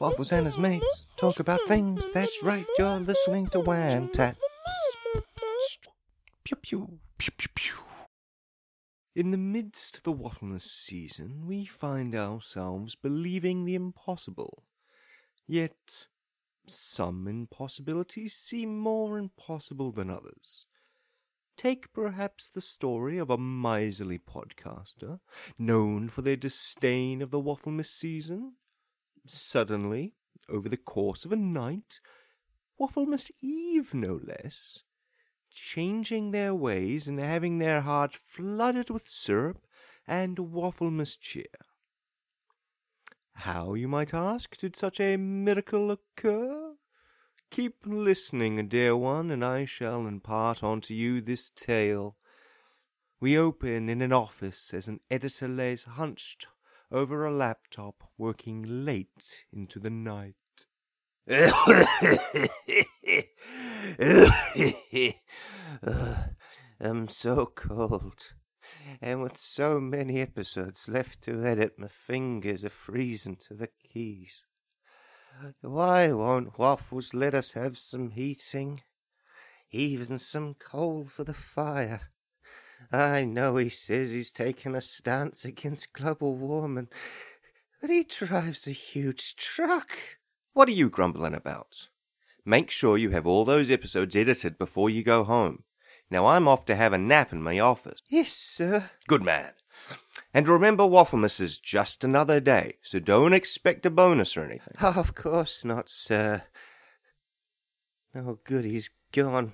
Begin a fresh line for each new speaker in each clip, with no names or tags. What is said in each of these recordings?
Waffles and his mates talk about things. That's right, you're listening to Wham Tat. Pew pew, pew pew pew. In the midst of the Wafflemas season, we find ourselves believing the impossible. Yet, some impossibilities seem more impossible than others. Take perhaps the story of a miserly podcaster, known for their disdain of the Wafflemas season. Suddenly, over the course of a night, Wafflemas Eve no less, changing their ways and having their heart flooded with syrup and Wafflemas cheer. How, you might ask, did such a miracle occur? Keep listening, dear one, and I shall impart unto you this tale. We open in an office as an editor lays hunched over a laptop, working late into the night. I'm so cold, and with so many episodes left to edit, my fingers are freezing to the keys. Why won't Waffles let us have some heating? Even some coal for the fire. I know he says he's taking a stance against global warming, but he drives a huge truck. What are you grumbling about? Make sure you have all those episodes edited before you go home. Now I'm off to have a nap in my office. Yes, sir. Good man. And remember, Wafflemas is just another day, so don't expect a bonus or anything. Oh, of course not, sir. Oh, good, he's gone.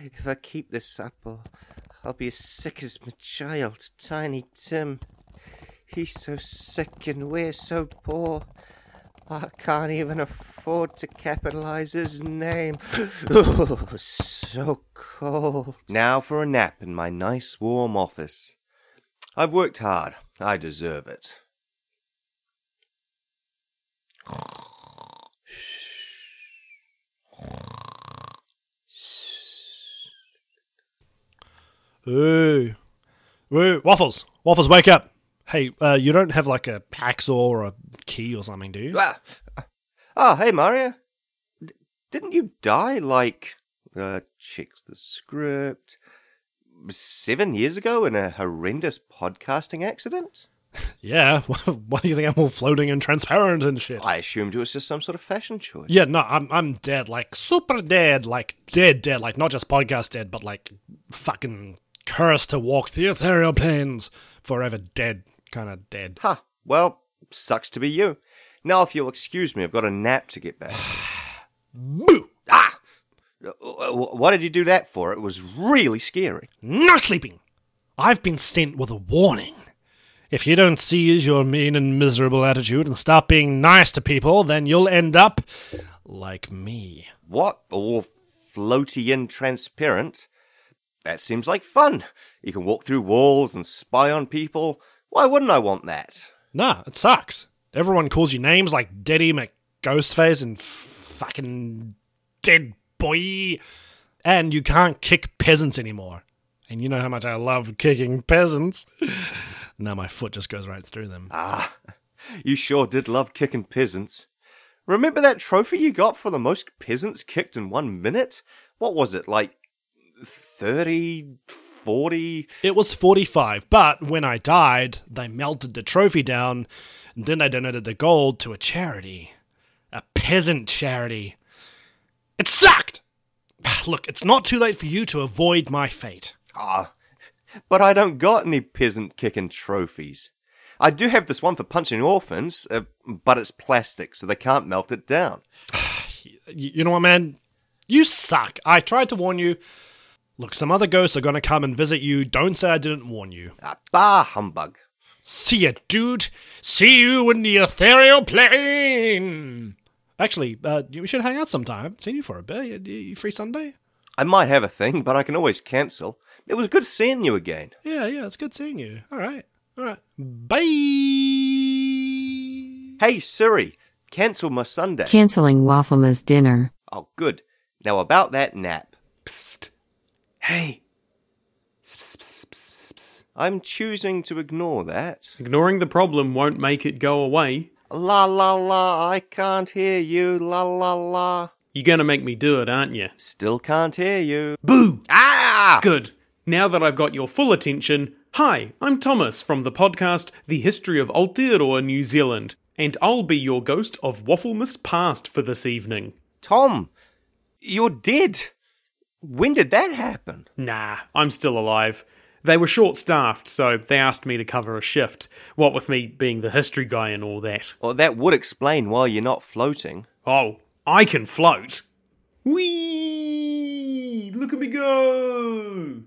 If I keep this up, I'll, I'll be as sick as my child, Tiny Tim. He's so sick and we're so poor. I can't even afford to capitalize his name. Oh, so cold. Now for a nap in my nice warm office. I've worked hard. I deserve it.
Ooh. Ooh. Waffles. Waffles, wake up. Hey, uh, you don't have like a hacksaw or a key or something, do you?
Ah, oh, hey, Mario. D- didn't you die like, uh, checks the script, seven years ago in a horrendous podcasting accident?
Yeah. Why do you think I'm all floating and transparent and shit?
I assumed it was just some sort of fashion choice.
Yeah, no, I'm I'm dead, like super dead, like dead, dead, like not just podcast dead, but like fucking cursed to walk the ethereal planes, forever dead, kind of dead.
Huh. Well, sucks to be you. Now, if you'll excuse me, I've got a nap to get back.
Boo!
ah! Uh, What did you do that for? It was really scary.
No sleeping. I've been sent with a warning. If you don't seize your mean and miserable attitude and stop being nice to people, then you'll end up like me.
What? All floaty and transparent? That seems like fun. You can walk through walls and spy on people. Why wouldn't I want that?
Nah, it sucks. Everyone calls you names like Daddy McGhostface and fucking Dead Boy. And you can't kick peasants anymore. And you know how much I love kicking peasants. now my foot just goes right through them.
Ah, you sure did love kicking peasants. Remember that trophy you got for the most peasants kicked in one minute? What was it, like 30, 40?
It was 45, but when I died, they melted the trophy down, and then they donated the gold to a charity. A peasant charity. It sucked! Look, it's not too late for you to avoid my fate.
Ah, but I don't got any peasant kicking trophies. I do have this one for punching orphans, uh, but it's plastic, so they can't melt it down.
You know what, man? You suck. I tried to warn you. Look, some other ghosts are gonna come and visit you. Don't say I didn't warn you.
Ah, bah humbug.
See ya, dude. See you in the ethereal plane. Actually, uh, we should hang out sometime. I haven't seen you for a bit. You, you free Sunday?
I might have a thing, but I can always cancel. It was good seeing you again.
Yeah, yeah, it's good seeing you. All right. All right. Bye.
Hey Siri, cancel my Sunday.
Canceling Wafflema's dinner.
Oh, good. Now about that nap. Psst. Hey. Psst, psst, psst, psst, psst. I'm choosing to ignore that.
Ignoring the problem won't make it go away.
La la la, I can't hear you. La la la.
You're gonna make me do it, aren't you?
Still can't hear you.
Boo!
Ah!
Good. Now that I've got your full attention, hi, I'm Thomas from the podcast The History of Aotearoa, New Zealand, and I'll be your ghost of Wafflemas Past for this evening.
Tom, you're dead. When did that happen?
Nah, I'm still alive. They were short staffed, so they asked me to cover a shift, what with me being the history guy and all that.
Well, that would explain why you're not floating.
Oh, I can float. Whee! Look at me go!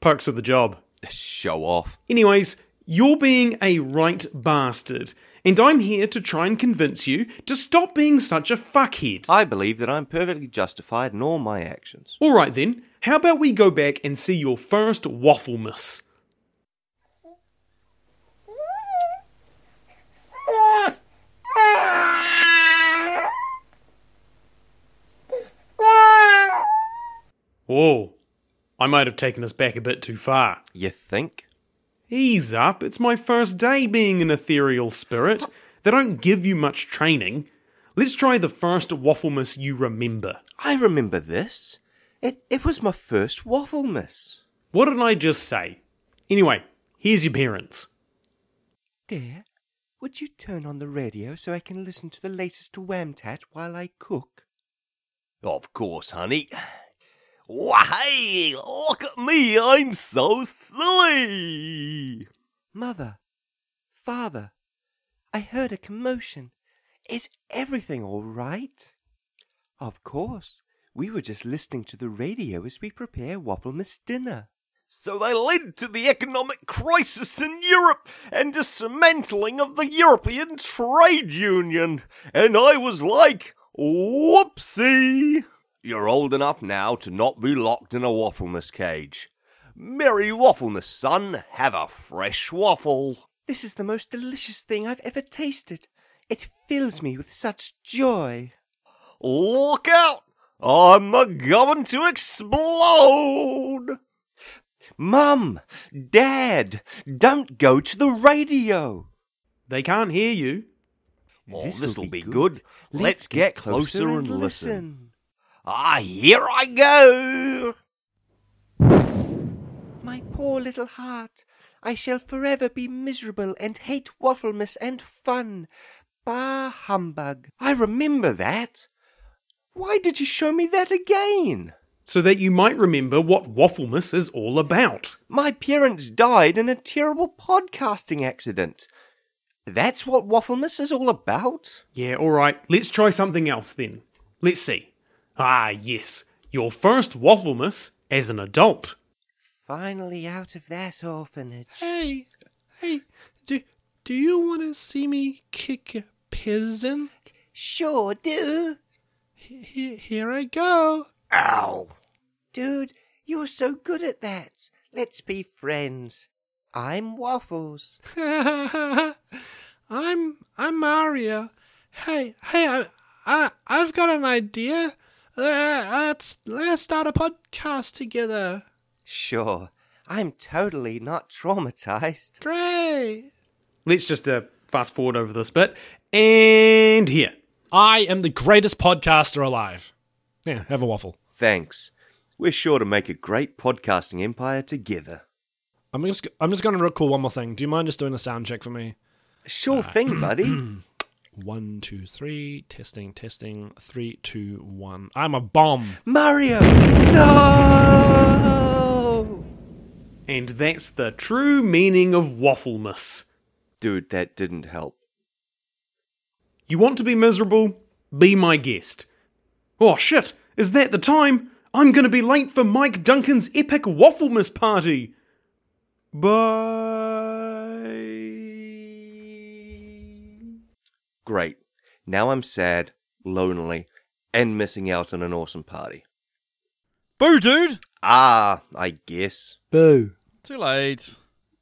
Perks of the job.
Show off.
Anyways, you're being a right bastard, and I'm here to try and convince you to stop being such a fuckhead.
I believe that I'm perfectly justified in all my actions.
Alright then, how about we go back and see your first Wafflemas? Whoa, oh, I might have taken us back a bit too far.
You think?
Ease up, it's my first day being an ethereal spirit. They don't give you much training. Let's try the first Wafflemas you remember.
I remember this. It, it was my first waffle miss.
What did I just say? Anyway, here's your parents.
Dear, would you turn on the radio so I can listen to the latest Whamtat while I cook? Of course, honey. Why, look at me, I'm so silly. Mother, father, I heard a commotion. Is everything all right? Of course. We were just listening to the radio as we prepare Wafflemas dinner. So they led to the economic crisis in Europe and dismantling of the European Trade Union. And I was like, whoopsie. You're old enough now to not be locked in a Wafflemas cage. Merry Wafflemas, son. Have a fresh waffle. This is the most delicious thing I've ever tasted. It fills me with such joy. Look out! I'm a going to explode! Mum! Dad! Don't go to the radio!
They can't hear you.
Oh, this'll, be, good. Let's, get closer, and listen. Ah, here I go! My poor little heart, I shall forever be miserable and hate wafflemas and fun. Bah humbug. I remember that. Why did you show me that again?
So that you might remember what Wafflemas is all about.
My parents died in a terrible podcasting accident. That's what Wafflemas is all about?
Yeah, alright, let's try something else then. Let's see. Ah, yes, your first Wafflemas as an adult.
Finally out of that orphanage.
Hey, hey, do, do you want to see me kick a peasant?
Sure do.
Here, here I go.
Ow! Dude, you're so good at that. Let's be friends. I'm Waffles.
I'm I'm Mario. Hey, hey, I, I I've got an idea. Uh, let's let's start a podcast together.
Sure. I'm totally not traumatized.
Great.
Let's just uh, fast forward over this bit. And here.
I am the greatest podcaster alive. Yeah, have a waffle.
Thanks. We're sure to make a great podcasting empire together.
I'm just I'm just gonna recall one more thing. Do you mind just doing a sound check for me?
Sure thing, buddy.
One, two, three. Testing, testing. Three, two, one. I'm a bomb.
Mario! No!
And that's the true meaning of Wafflemas.
Dude, that didn't help.
You want to be miserable? Be my guest. Oh shit, is that the time? I'm gonna be late for Mike Duncan's epic Wafflemas party. Bye.
Now I'm sad, lonely, and missing out on an awesome party.
Boo, dude!
Ah, I guess.
Boo.
Too late.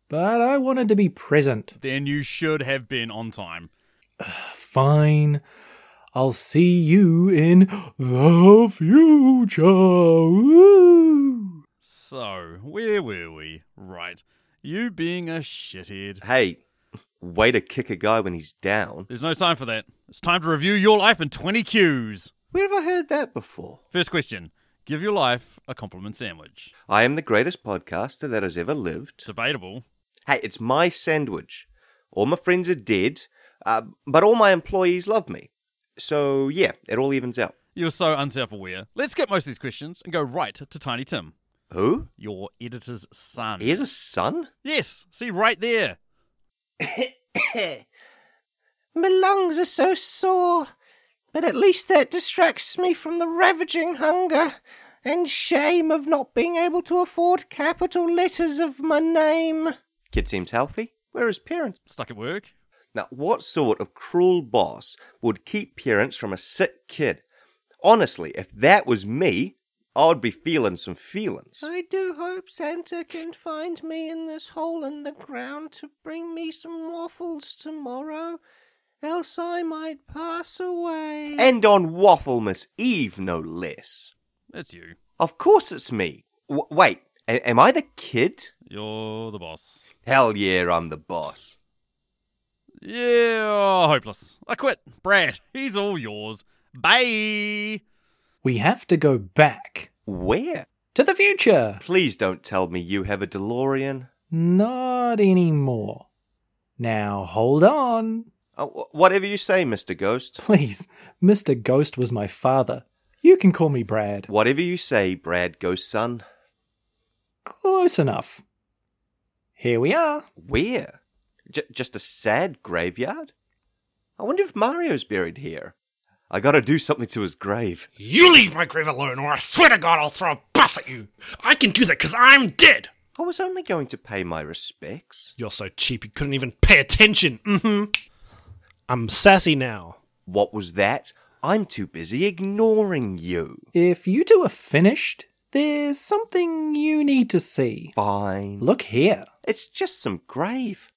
But I wanted to be present.
Then you should have been on time.
Fine. I'll see you in the future. Woo!
So, where were we? Right. You being a shithead.
Hey, Way to kick a guy when he's down.
There's no time for that. It's time to review your life in 20 Qs.
Where have I heard that before?
First question Give your life a compliment sandwich.
I am the greatest podcaster that has ever lived.
Debatable.
Hey, it's my sandwich. All my friends are dead, uh, but all my employees love me. So, yeah, it all evens out.
You're so unself aware. Let's skip most of these questions and go right to Tiny Tim,
Who?
your editor's son.
He has a son?
Yes, see right there.
My lungs are so sore, but at least that distracts me from the ravaging hunger and shame of not being able to afford capital letters of my name. Kid seems healthy. Where are his parents?
Stuck at work.
Now, what sort of cruel boss would keep parents from a sick kid? Honestly, if that was me, I'd be feeling some feelings. I do hope Santa can find me in this hole in the ground to bring me some waffles tomorrow, else I might pass away. And on Wafflemas Eve, no less.
That's you.
Of course it's me. W- wait, a- am I the kid?
You're the boss.
Hell yeah, I'm the boss.
Yeah, oh, hopeless. I quit. Brad, he's all yours. Bye.
We have to go back
Where?
to the future.
Please don't tell me you have a DeLorean.
Not anymore. Now hold on.
Oh, whatever you say, Mr. Ghost.
Please, Mr. Ghost was my father. You can call me Brad.
Whatever you say, Brad Ghost Son.
Close enough. Here we are.
Where? J- just a sad graveyard? I wonder if Mario's buried here. I gotta do something to his grave.
You leave my grave alone, or I swear to God I'll throw a bus at you. I can do that because I'm dead.
I was only going to pay my respects.
You're so cheap you couldn't even pay attention. Mm-hmm. I'm sassy now.
What was that? I'm too busy ignoring you.
If you two are finished, there's something you need to see.
Fine.
Look here.
It's just some grave.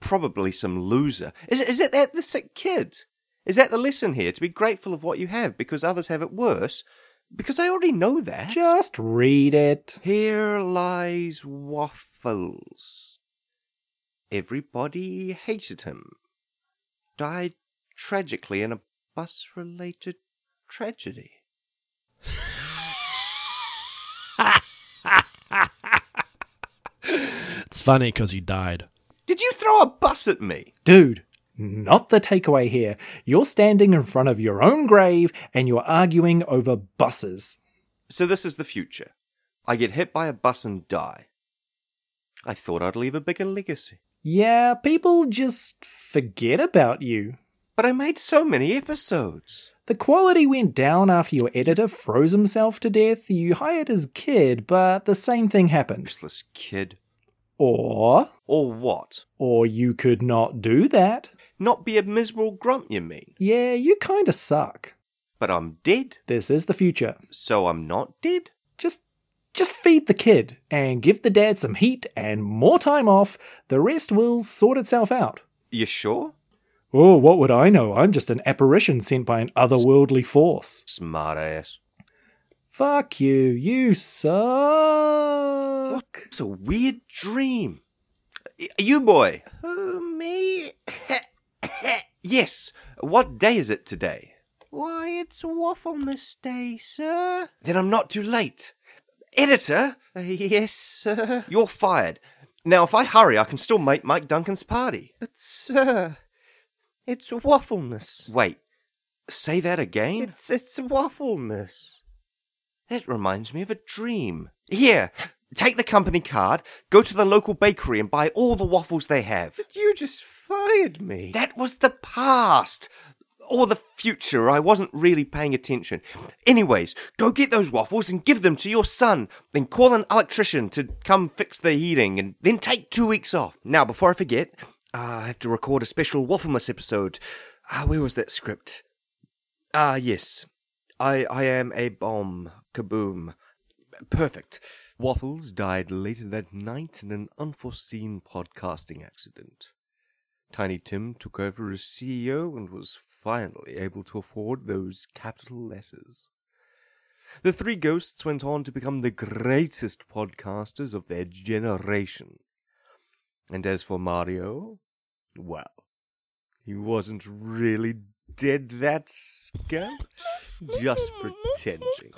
Probably some loser. Is, is it that the sick kid? Is that the lesson here? To be grateful of what you have because others have it worse? Because I already know that.
Just read it.
Here lies Waffles. Everybody hated him. Died tragically in a bus related tragedy.
It's funny because he died.
Did you throw a bus at me?
Dude, not the takeaway here. You're standing in front of your own grave and you're arguing over buses.
So this is the future. I get hit by a bus and die. I thought I'd leave a bigger legacy.
Yeah, people just forget about you.
But I made so many episodes.
The quality went down after your editor froze himself to death. You hired his kid, but the same thing happened.
Useless kid.
Or,
Or what?
or you could not do that.
Not be a miserable grump, you mean?
Yeah, you kinda suck.
But I'm dead,
This is the future.
so I'm not dead?
Just just feed the kid and give the dad some heat and more time off. The rest will sort itself out.
You sure?
Oh, what would I know? I'm just an apparition sent by an otherworldly force.
Smart ass.
Fuck you, you suck. What?
It's a weird dream. You boy. Oh, me? yes. What day is it today? Why, it's Wafflemas Day, sir. Then I'm not too late. Editor? Uh, yes, sir. You're fired. Now, if I hurry, I can still make Mike Duncan's party. But, sir, it's Wafflemas. Wait, say that again? It's, it's Wafflemas. That reminds me of a dream. Here, take the company card, go to the local bakery and buy all the waffles they have. But you just fired me. That was the past. Or the future. I wasn't really paying attention. Anyways, go get those waffles and give them to your son. Then call an electrician to come fix the heating and then take two weeks off. Now, before I forget, uh, I have to record a special Wafflemas episode. Ah, where was that script? Ah, yes. I I am a bomb. Kaboom. Perfect. Waffles died later that night in an unforeseen podcasting accident. Tiny Tim took over as CEO and was finally able to afford those capital letters. The three ghosts went on to become the greatest podcasters of their generation. And as for Mario, Well, he wasn't really dead, that scamp. Just pretending.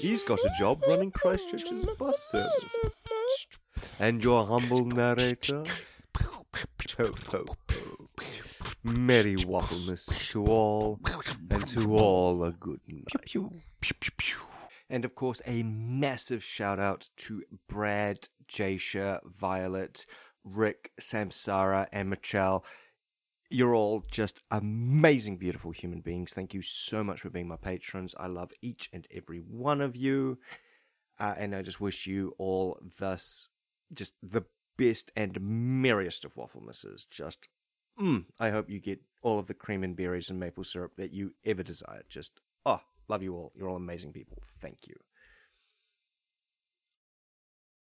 He's got a job running Christchurch's bus services. And your humble narrator? Ho, ho, ho. Merry Wafflemas to all, and to all a good night. And of course, a massive shout out to Brad, Jasha, Violet, Rick, Samsara, and Michelle. You're all just amazing, beautiful human beings. Thank you so much for being my patrons. I love each and every one of you. Uh, and I just wish you all thus just the best and merriest of waffle misses. Just, mm, I hope you get all of the cream and berries and maple syrup that you ever desired. Just, oh, love you all. You're all amazing people. Thank you.